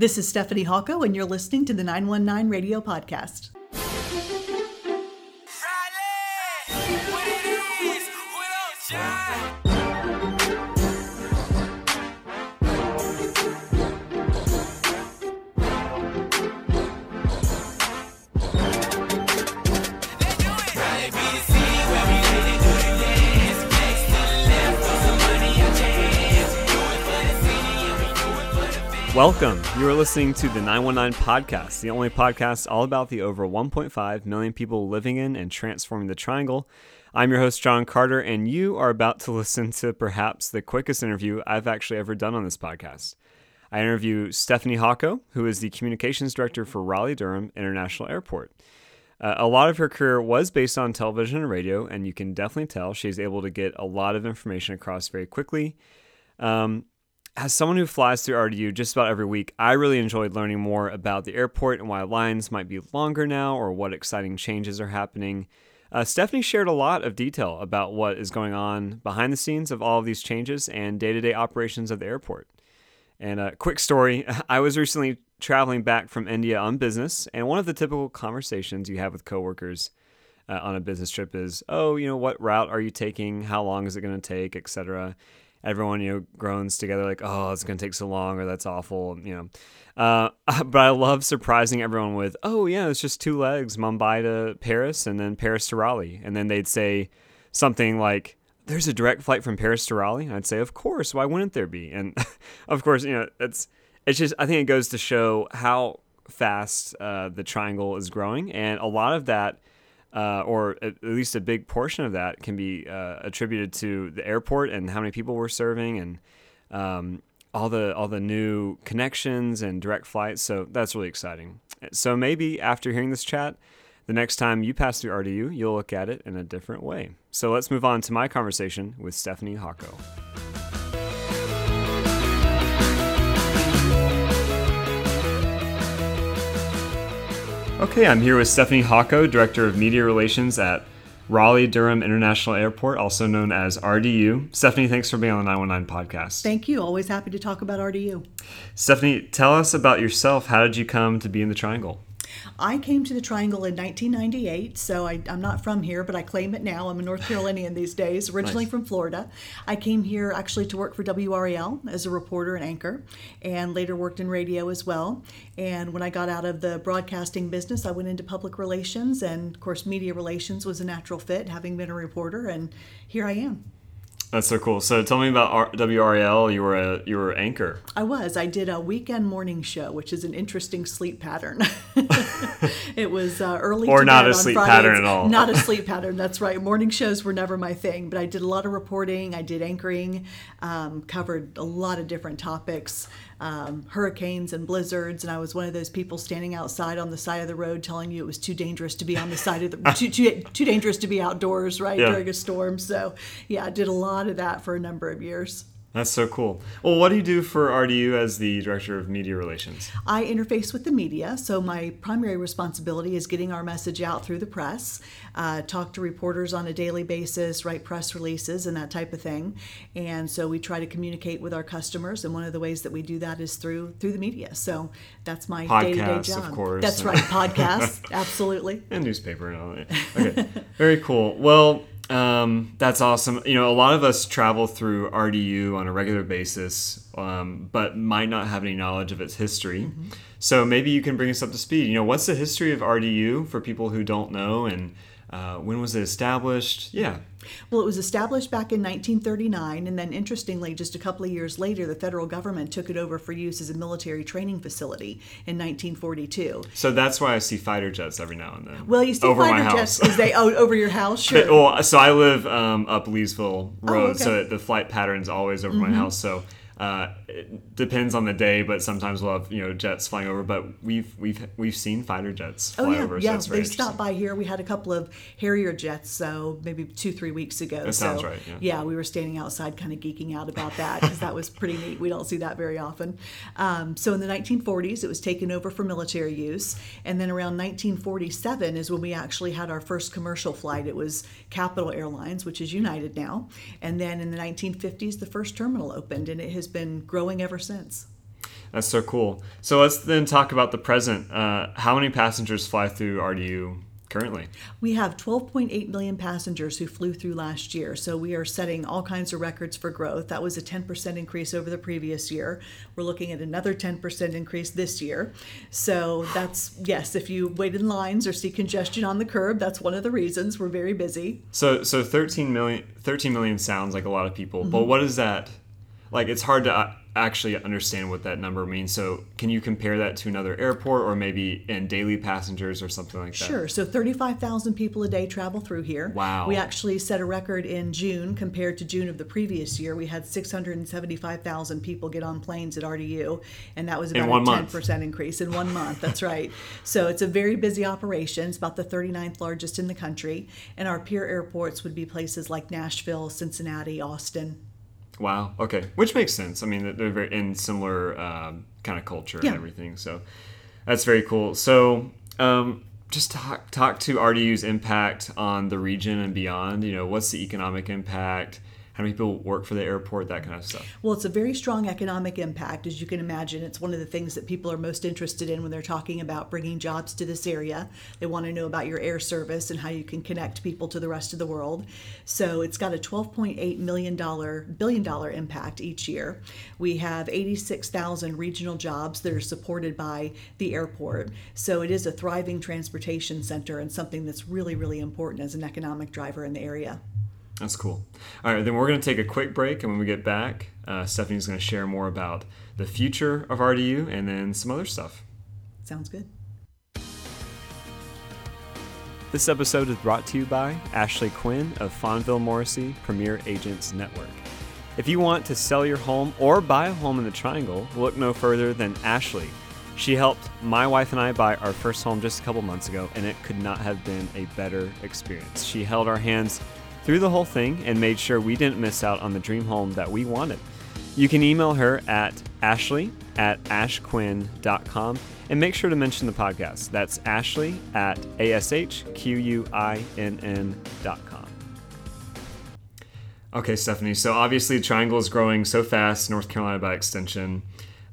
This is Stephanie Hawco, and you're listening to the 919 Radio Podcast. Welcome. You are listening to the 919 Podcast, the only podcast all about the over 1.5 million people living in and transforming the triangle. I'm your host, John Carter, and you are about to listen to perhaps the quickest interview I've actually ever done on this podcast. I interview Stephanie Hawco, who is the communications director for Raleigh Durham International Airport. Uh, a lot of her career was based on television and radio, and you can definitely tell she's able to get a lot of information across very quickly. Um, as someone who flies through RDU just about every week, I really enjoyed learning more about the airport and why lines might be longer now or what exciting changes are happening. Uh, Stephanie shared a lot of detail about what is going on behind the scenes of all of these changes and day to day operations of the airport. And a quick story I was recently traveling back from India on business, and one of the typical conversations you have with coworkers uh, on a business trip is, oh, you know, what route are you taking? How long is it going to take, etc everyone you know groans together like oh it's going to take so long or that's awful you know. Uh, but i love surprising everyone with oh yeah it's just two legs mumbai to paris and then paris to raleigh. And then they'd say something like there's a direct flight from paris to raleigh? And i'd say of course why wouldn't there be? And of course you know it's it's just i think it goes to show how fast uh, the triangle is growing. And a lot of that uh, or at least a big portion of that can be uh, attributed to the airport and how many people we're serving and um, all the all the new connections and direct flights. So that's really exciting. So maybe after hearing this chat, the next time you pass through RDU, you'll look at it in a different way. So let's move on to my conversation with Stephanie Hawco. Okay, I'm here with Stephanie Hawco, Director of Media Relations at Raleigh Durham International Airport, also known as RDU. Stephanie, thanks for being on the 919 podcast. Thank you. Always happy to talk about RDU. Stephanie, tell us about yourself. How did you come to be in the Triangle? I came to the Triangle in 1998, so I, am not from here, but I claim it now. I'm a North Carolinian these days, originally nice. from Florida. I came here actually to work for WRAL as a reporter and anchor, and later worked in radio as well. And when I got out of the broadcasting business, I went into public relations, and of course, media relations was a natural fit, having been a reporter, and here I am. That's so cool. So tell me about R- WRAL. You were a you were anchor. I was. I did a weekend morning show, which is an interesting sleep pattern. it was uh, early or not a sleep Friday. pattern at all. Not a sleep pattern. That's right. Morning shows were never my thing, but I did a lot of reporting. I did anchoring, um, covered a lot of different topics um, hurricanes and blizzards, and I was one of those people standing outside on the side of the road telling you it was too dangerous to be on the side of the too, too, too dangerous to be outdoors, right, yeah. during a storm. So yeah, I did a lot of that for a number of years. That's so cool. Well, what do you do for RDU as the director of media relations? I interface with the media, so my primary responsibility is getting our message out through the press, uh, talk to reporters on a daily basis, write press releases, and that type of thing. And so we try to communicate with our customers, and one of the ways that we do that is through through the media. So that's my day to day job. Of course. That's right, podcasts, absolutely, and newspaper and all that. Okay, very cool. Well. Um, that's awesome. You know, a lot of us travel through RDU on a regular basis, um, but might not have any knowledge of its history. Mm-hmm. So maybe you can bring us up to speed. You know, what's the history of RDU for people who don't know, and uh, when was it established? Yeah. Well, it was established back in 1939, and then interestingly, just a couple of years later, the federal government took it over for use as a military training facility in 1942. So that's why I see fighter jets every now and then. Well, you see over fighter jets because they oh, over your house, sure. But, well, so I live um, up Leesville Road, oh, okay. so the flight pattern's always over mm-hmm. my house. So uh, it depends on the day, but sometimes we'll have you know jets flying over. But we've we've we've seen fighter jets fly oh, yeah, over. Yeah, so they stopped by here. We had a couple of Harrier jets, so maybe two three weeks ago. That so, sounds right. Yeah. yeah, we were standing outside, kind of geeking out about that because that was pretty neat. We don't see that very often. Um, so in the 1940s, it was taken over for military use, and then around 1947 is when we actually had our first commercial flight. It was Capital Airlines, which is United now, and then in the 1950s, the first terminal opened, and it has been growing ever since. That's so cool. So let's then talk about the present. Uh, how many passengers fly through RDU currently? We have 12.8 million passengers who flew through last year, so we are setting all kinds of records for growth. That was a 10% increase over the previous year. We're looking at another 10% increase this year. So that's, yes, if you wait in lines or see congestion on the curb, that's one of the reasons. We're very busy. So so 13 million 13 million sounds like a lot of people, but what is that? Like it's hard to uh, actually understand what that number means. So can you compare that to another airport or maybe in daily passengers or something like that? Sure. So 35,000 people a day travel through here. Wow. We actually set a record in June compared to June of the previous year. We had 675,000 people get on planes at RDU, and that was about a 10% increase in one month. That's right. So it's a very busy operation. It's about the 39th largest in the country. And our peer airports would be places like Nashville, Cincinnati, Austin. Wow. Okay. Which makes sense. I mean, they're very in similar um, kind of culture Yeah. and everything. So that's very cool. So um, just talk talk to RDU's impact on the region and beyond. You know, what's the economic impact? How many people work for the airport? That kind of stuff. Well, it's a very strong economic impact, as you can imagine. It's one of the things that people are most interested in when they're talking about bringing jobs to this area. They want to know about your air service and how you can connect people to the rest of the world. So it's got a $12.8 million, billion dollar impact each year. We have 86,000 regional jobs that are supported by the airport. So it is a thriving transportation center and something that's really, really important as an economic driver in the area. That's cool. All right, then we're going to take a quick break, and when we get back, uh, Stephanie's going to share more about the future of RDU and then some other stuff. Sounds good. This episode is brought to you by Ashley Quinn of Fonville Morrisey Premier Agents Network. If you want to sell your home or buy a home in the Triangle, look no further than Ashley. She helped my wife and I buy our first home just a couple months ago, and it could not have been a better experience. She held our hands through the whole thing and made sure we didn't miss out on the dream home that we wanted. You can email her at ashley at ashquinn.com and make sure to mention the podcast. That's ashley at ashquinn.com. Okay, Stephanie. So obviously, the Triangle is growing so fast, North Carolina by extension.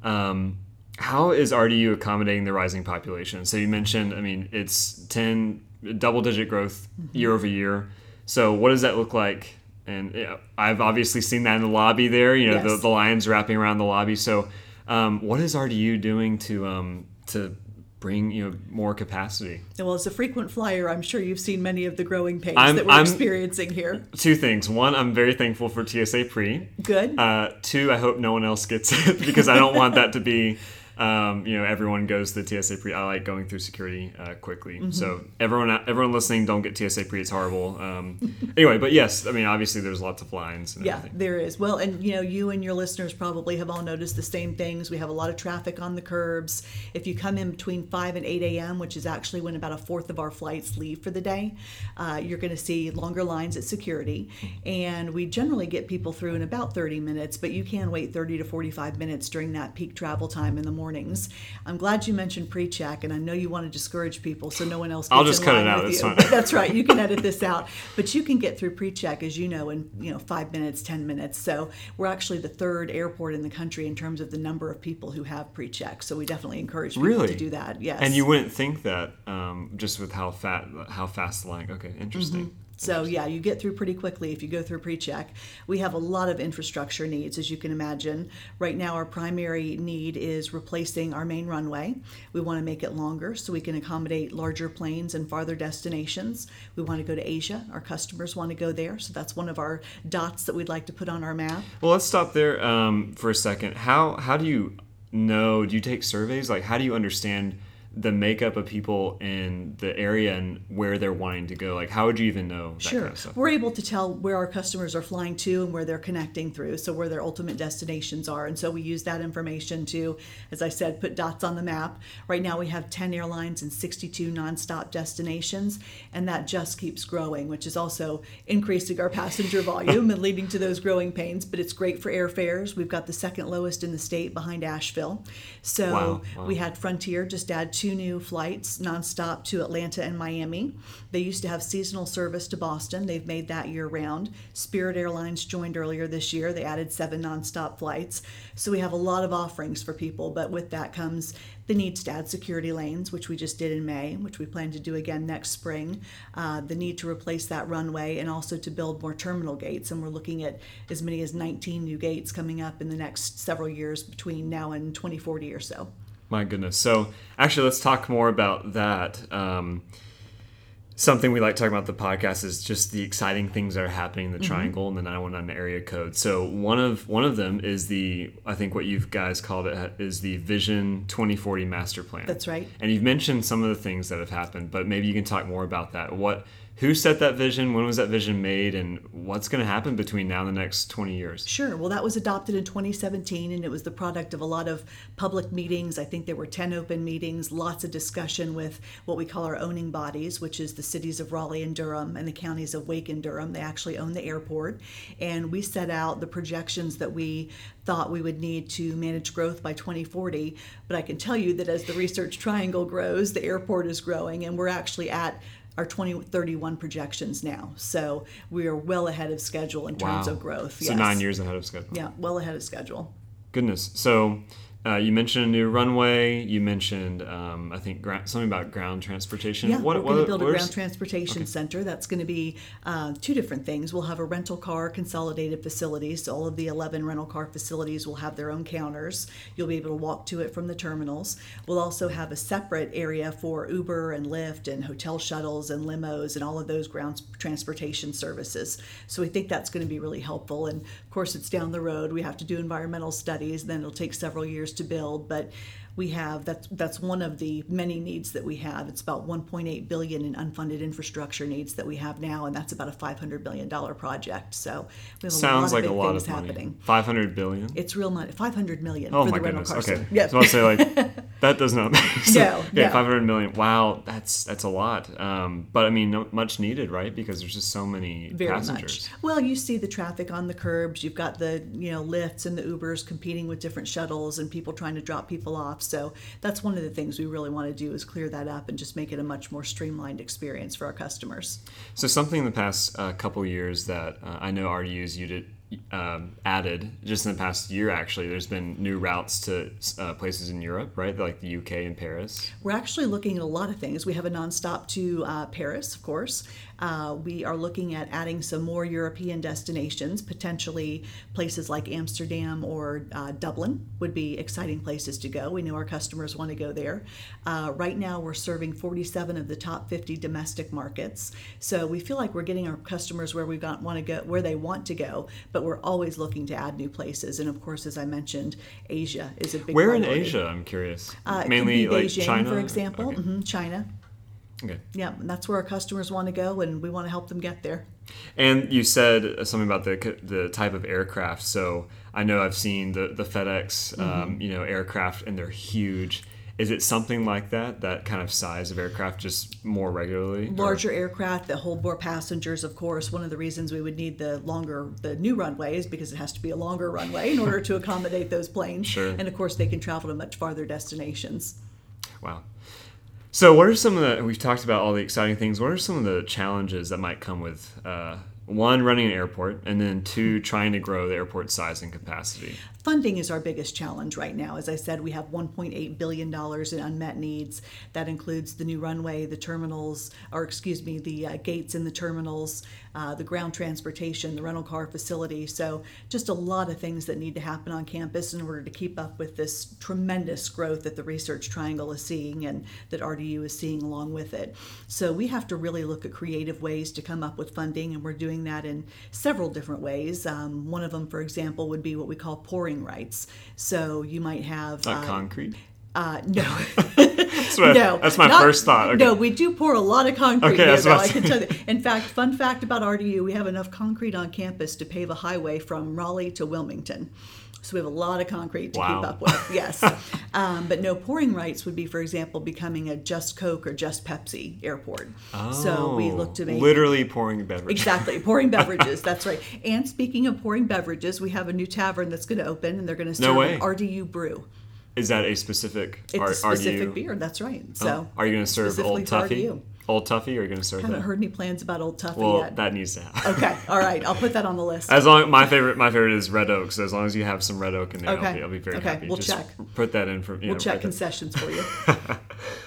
Um, how is RDU accommodating the rising population? So you mentioned, I mean, it's 10 double digit growth year over year. So what does that look like? And yeah, I've obviously seen that in the lobby there, you know, the, the lions wrapping around the lobby. So um, what is RDU doing to, um, to bring, you know, more capacity? Well, as a frequent flyer, I'm sure you've seen many of the growing pains I'm- that we're I'm- experiencing here. Two things. One, I'm very thankful for TSA Pre. Good. Uh, two, I hope no one else gets it because I don't want that to be, um, you know, everyone goes to the TSA pre. I like going through security uh, quickly. Mm-hmm. So everyone, everyone listening, don't get TSA pre. It's horrible. Um, anyway, but yes, I mean, obviously there's lots of lines. And yeah, everything. there is. Well, and you know, you and your listeners probably have all noticed the same things. We have a lot of traffic on the curbs. If you come in between 5 and 8 a.m., which is actually when about a fourth of our flights leave for the day, uh, you're going to see longer lines at security. And we generally get people through in about 30 minutes, but you can wait 30 to 45 minutes during that peak travel time in the mornings. I'm glad you mentioned pre-check, and I know you want to discourage people so no one else. Gets I'll just cut it out, with it's you. fine. That's right. You can edit this out, but you can get through pre-check, as you know, in you know five minutes, ten minutes. So we're actually the third airport in the country in terms of the number of people who have pre-check. So we definitely encourage people Really? to do that. Yes. And you wouldn't think that um, just with how fat, how fast the line. Okay, interesting. So yeah, you get through pretty quickly if you go through pre-check. We have a lot of infrastructure needs, as you can imagine. Right now, our primary need is replacing our main runway. We want to make it longer so we can accommodate larger planes and farther destinations. We want to go to Asia. Our customers want to go there, so that's one of our dots that we'd like to put on our map. Well, let's stop there um, for a second. How how do you know? Do you take surveys? Like, how do you understand the makeup of people in the area and where they're wanting to go? Like, how would you even know that Sure. kind of? We're able to tell where our customers are flying to and where they're connecting through, so where their ultimate destinations are. And so we use that information to, as I said, put dots on the map. Right now we have 10 airlines and 62 nonstop destinations, and that just keeps growing, which is also increasing our passenger volume and leading to those growing pains. But it's great for airfares. We've got the second lowest in the state behind Asheville. So Wow, wow. we had Frontier just add two two new flights nonstop to Atlanta and Miami. They used to have seasonal service to Boston. They've made that year round. Spirit Airlines joined earlier this year. They added seven nonstop flights. So we have a lot of offerings for people, but with that comes the needs to add security lanes, which we just did in May, which we plan to do again next spring. Uh, the need to replace that runway and also to build more terminal gates. And we're looking at as many as 19 new gates coming up in the next several years between now and 2040 or so. My goodness. So, actually, let's talk more about that. Um, something we like talking about the podcast is just the exciting things that are happening in the mm-hmm. triangle and the 919 area code so one of one of them is the i think what you guys called it is the vision 2040 master plan that's right and you've mentioned some of the things that have happened but maybe you can talk more about that what who set that vision when was that vision made and what's going to happen between now and the next 20 years? Sure well that was adopted in 2017 and it was the product of a lot of public meetings. I think there were 10 open meetings lots of discussion with what we call our owning bodies which is the cities of raleigh and durham and the counties of wake and durham. They actually own the airport. And we set out the projections that we thought we would need to manage growth by 2040 but i can tell you that as the research triangle grows the airport is growing and we're actually at our 2031 projections now. So we are well ahead of schedule in terms wow. of growth. So yes. nine years ahead of schedule. Yeah, well ahead of schedule. Goodness. So uh, you mentioned a new runway. You mentioned, um, I think, gra- something about ground transportation. Yeah, what, we're going to build a ground transportation okay. center. That's going to be uh, two different things. We'll have a rental car consolidated facility. So all of the 11 rental car facilities will have their own counters. You'll be able to walk to it from the terminals. We'll also have a separate area for Uber and Lyft and hotel shuttles and limos and all of those ground transportation services. So we think that's going to be really helpful. And of course, it's down the road. We have to do environmental studies. Then it'll take several years to build, but we have that's that's one of the many needs that we have. It's about 1.8 billion in unfunded infrastructure needs that we have now, and that's about a 500 billion dollar project. So we have sounds a lot like of a lot of money. happening. 500 billion. It's real money. 500 million. Oh for my the goodness. Rental okay. Yep. So I'll say like that does not make sense. No. Okay, no. 500 million. Wow, that's that's a lot. Um, but I mean, no, much needed, right? Because there's just so many Very passengers. Much. Well, you see the traffic on the curbs. You've got the you know Lyfts and the Ubers competing with different shuttles and people trying to drop people off. So that's one of the things we really want to do is clear that up and just make it a much more streamlined experience for our customers. So something in the past uh, couple years that uh, I know RDU's you did um, added just in the past year actually there's been new routes to uh, places in europe right? Like the uk and paris. We're actually looking at a lot of things. We have a nonstop to uh, paris of course uh, we are looking at adding some more European destinations, potentially places like Amsterdam or uh, Dublin would be exciting places to go. We know our customers want to go there. Uh, right now, we're serving 47 of the top 50 domestic markets, so we feel like we're getting our customers where we want to go, where they want to go. But we're always looking to add new places, and of course, as I mentioned, Asia is a big. Where priority. in Asia? I'm curious. Uh, Mainly like Beijing, China, for example. Okay. Mm-hmm, China. Okay. Yeah, and that's where our customers want to go, and we want to help them get there. And you said something about the the type of aircraft. So I know I've seen the the FedEx, um, mm-hmm. um, you know, aircraft, and they're huge. Is it something like that, that kind of size of aircraft, just more regularly? Larger or? aircraft that hold more passengers, of course. One of the reasons we would need the longer, the new runway is because it has to be a longer runway in order to accommodate those planes. Sure. And of course, they can travel to much farther destinations. Wow. So, what are some of the? We've talked about all the exciting things. What are some of the challenges that might come with uh, one running an airport, and then two trying to grow the airport size and capacity? Funding is our biggest challenge right now. As I said, we have $1.8 billion in unmet needs. That includes the new runway, the terminals, or excuse me, the uh, gates in the terminals, uh, the ground transportation, the rental car facility. So, just a lot of things that need to happen on campus in order to keep up with this tremendous growth that the Research Triangle is seeing and that RDU is seeing along with it. So, we have to really look at creative ways to come up with funding, and we're doing that in several different ways. Um, one of them, for example, would be what we call pouring rights. So you might have uh, concrete. Uh, no. that's no, that's my not, first thought. Okay. No, we do pour a lot of concrete okay, here, though, I can tell you. In fact, fun fact about RDU, we have enough concrete on campus to pave a highway from Raleigh to Wilmington. So we have a lot of concrete to wow. keep up with. Yes, um, but no pouring rights would be, for example, becoming a just Coke or just Pepsi airport. Oh, so we look to make literally pouring beverages. Exactly, pouring beverages. that's right. And speaking of pouring beverages, we have a new tavern that's going to open, and they're going to serve no an RDU brew. Is that a specific? It's are, a specific you, beer. That's right. So, are you going to serve Old Tuffy? Old Tuffy, or are you going to serve I haven't that? heard any plans about Old Tuffy well, yet. that needs to happen. okay, all right. I'll put that on the list. As long my favorite my favorite is red oak. So as long as you have some red oak in there, I'll, be, I'll be very Okay, happy. we'll Just check. Put that in for you we'll know, check right there. concessions for you.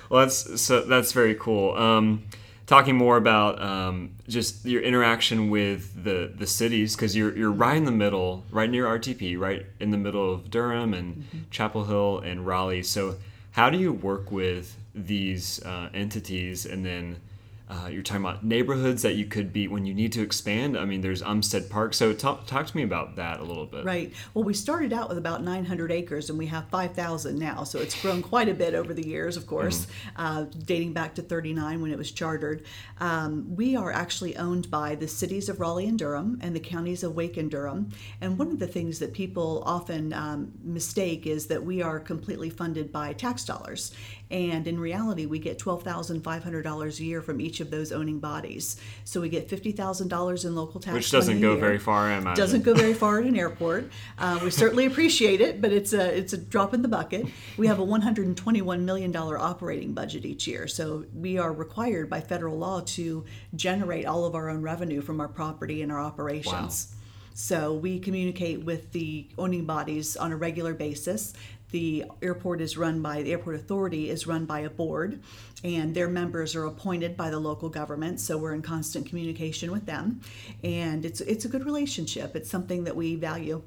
Well, that's so that's very cool. Um, talking more about um, just your interaction with the the cities because you're you're right in the middle, right near RTP, right in the middle of Durham and Mm-hmm. Chapel Hill and Raleigh. So how do you work with these uh, entities and then? Uh, you're talking about neighborhoods that you could be when you need to expand. I mean, there's Umstead Park. So talk, talk to me about that a little bit. Right. Well, we started out with about 900 acres and we have 5,000 now. So it's grown quite a bit over the years, of course, uh, dating back to 39 when it was chartered. Um, we are actually owned by the cities of Raleigh and Durham and the counties of Wake and Durham. And one of the things that people often um, mistake is that we are completely funded by tax dollars. And in reality, we get $12,500 a year from each of those owning bodies. So we get $50,000 in local tax Which doesn't go year very far, I imagine. doesn't go very far at an airport. Uh, we certainly appreciate it, but it's a it's a drop in the bucket. We have a 121 million dollar operating budget each year, so we are required by federal law to generate all of our own revenue from our property and our operations. So we communicate with the owning bodies on a regular basis. The airport is run by the airport authority is run by a board, and their members are appointed by the local government. So we're in constant communication with them, and it's it's a good relationship. It's something that we value.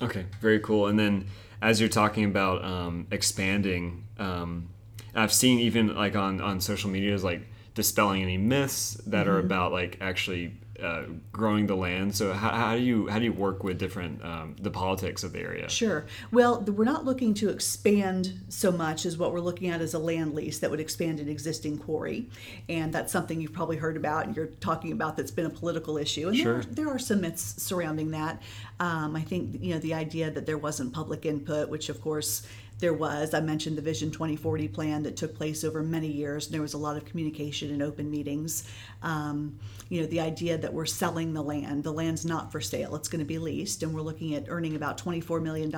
Okay, very cool. And then as you're talking about um, expanding, um, I've seen even like on on social media is like dispelling any myths that are about like actually uh, growing the land. So how, how do you how do you work with different um, the politics of the area? Sure. Well, we're not looking to expand so much as what we're looking at is a land lease that would expand an existing quarry, and that's something you've probably heard about and you're talking about that's been a political issue. And Sure. there, are, there are some myths surrounding that. Um, I think you know the idea that there wasn't public input, which of course there was. I mentioned the Vision 2040 plan that took place over many years, and there was a lot of communication and open meetings. Um, you know, the idea that we're selling the land, the land's not for sale, it's going to be leased, and we're looking at earning about $24 million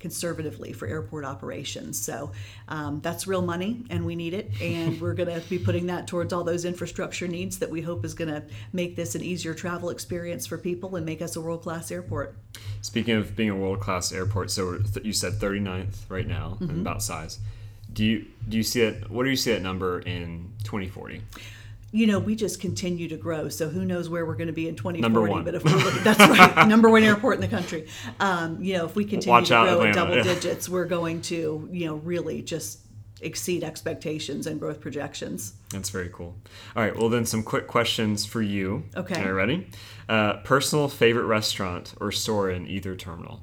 conservatively for airport operations. So um, that's real money, and we need it, and we're going to be putting that towards all those infrastructure needs that we hope is going to make this an easier travel experience for people and make us a world class airport. Speaking of being a world class airport, so you said 39th right now, Mm-hmm. about size. Do you do you see it? What do you see that number in 2040? you know, we just continue to grow. So who knows where we're going to be in 2040? Number one. But if we're looking, that's right, number one airport in the country. Um, you know, if we continue Watch to grow at double yeah. digits, we're going to, you know, really just exceed expectations and growth projections. That's very cool. All right, well then some quick questions for you. Okay. Are you ready? Uh, personal favorite restaurant or store in either terminal?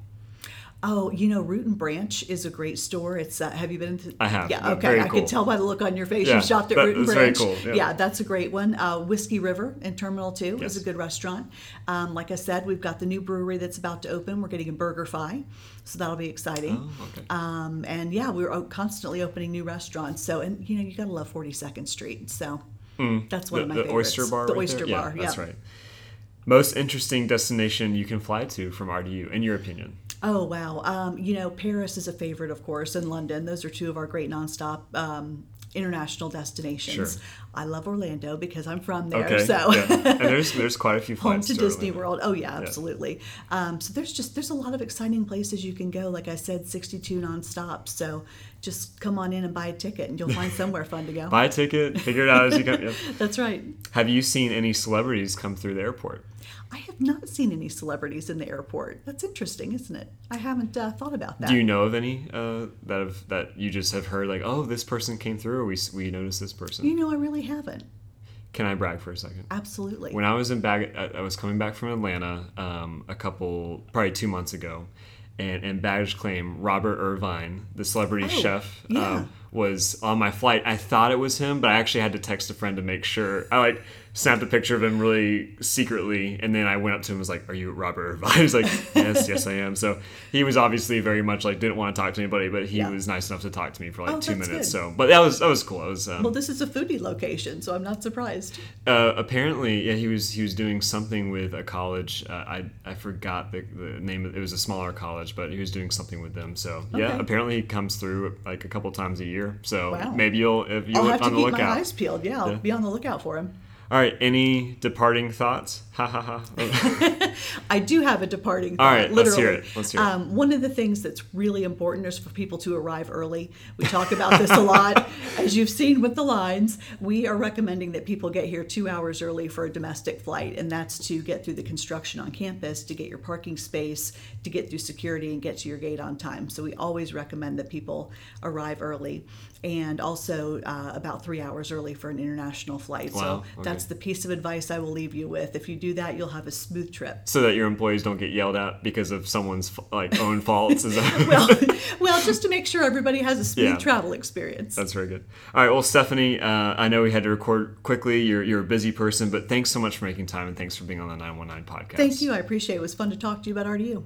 Oh, you know, Root and Branch is a great store. It's uh, have you been to? I have. Yeah, okay. I could tell by the look on your face Yeah, you shopped at that- Root and Branch. cool, yeah. that's a great one. Uh, Whiskey River in Terminal Two Yes. is a good restaurant. Um, like I said, we've got the new brewery that's about to open. We're getting a BurgerFi, so that'll be exciting. Oh, okay. Um, and yeah, we're constantly opening new restaurants. So, and you know, you gotta love 42nd Street. So that's one the, of my the favorites. oyster bar. The right oyster there? bar. Yeah, that's right. Most interesting destination you can fly to from RDU, in your opinion? Oh wow! Um, you know, Paris is a favorite, of course, and London. Those are two of our great nonstop um, international destinations. Sure. I love Orlando because I'm from there. Okay. So. yeah. And there's there's quite a few Home to Disney. World. Oh yeah, absolutely. Um, so there's just there's a lot of exciting places you can go. Like I said, 62 nonstop. So just come on in and buy a ticket, and you'll find somewhere fun to go. Buy a ticket, figure it out as you come. yeah. That's right. Have you seen any celebrities come through the airport? I have not seen any celebrities in the airport. That's interesting, isn't it? I haven't uh, thought about that. Do you know of any uh, that have that you just have heard like, oh, this person came through, or we we noticed this person? You know, I really haven't. Can I brag for a second? Absolutely. When I was in bag, I was coming back from Atlanta um, a couple, probably two months ago, and in baggage claim, Robert Irvine, the celebrity Oh, chef, yeah. um, was on my flight. I thought it was him, but I actually had to text a friend to make sure. I like snapped a picture of him really secretly, and then I went up to him and was like, "Are you Robert Irvine?" He was like, "Yes, yes, I am." So he was obviously very much like didn't want to talk to anybody, but he Yeah. was nice enough to talk to me for like Oh, two minutes. good. So, but that was that was cool. It was um, Well, this is a foodie location, so I'm not surprised. uh, apparently, yeah, he was he was doing something with a college. Uh, I I forgot the, the name. Of, it was a smaller college, but he was doing something with them. So yeah, apparently he comes through like a couple times a year. So Wow. maybe you'll if you I'll look have to on the keep lookout. my eyes peeled. Yeah, I'll Yeah. be on the lookout for him. All right, any departing thoughts? Ha ha ha. I do have a departing thought. All right, let's hear it. Let's hear it. Um, one of the things that's really important is for people to arrive early. We talk about this a lot. As you've seen with the lines, we are recommending that people get here two hours early for a domestic flight, and that's to get through the construction on campus, to get your parking space, to get through security, and get to your gate on time. So we always recommend that people arrive early, and also uh, about three hours early for an international flight. Wow, So okay. that's the piece of advice I will leave you with. If you do that, you'll have a smooth trip. so that your employees don't get yelled at because of someone's like own faults. Well, well, just to make sure everybody has a smooth Yeah. travel experience. That's very good. All right, well, Stephanie, uh, I know we had to record quickly. You're you're a busy person, but thanks so much for making time and thanks for being on the 919 podcast. Thank you. I appreciate it. It was fun to talk to you about RDU.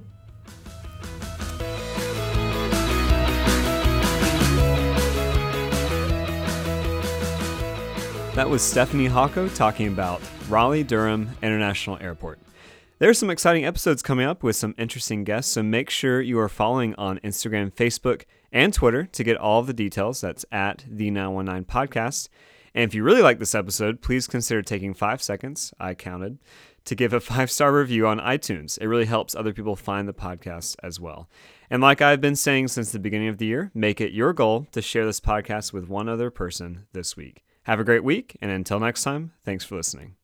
That was Stephanie Hawco talking about Raleigh Durham International Airport. There are some exciting episodes coming up with some interesting guests, so make sure you are following on Instagram, Facebook, and Twitter to get all the details. That's at the 919 podcast. And if you really like this episode, please consider taking five seconds, I counted, to give a five star review on iTunes. It really helps other people find the podcast as well. And like I've been saying since the beginning of the year, make it your goal to share this podcast with one other person this week. Have a great week, and until next time, thanks for listening.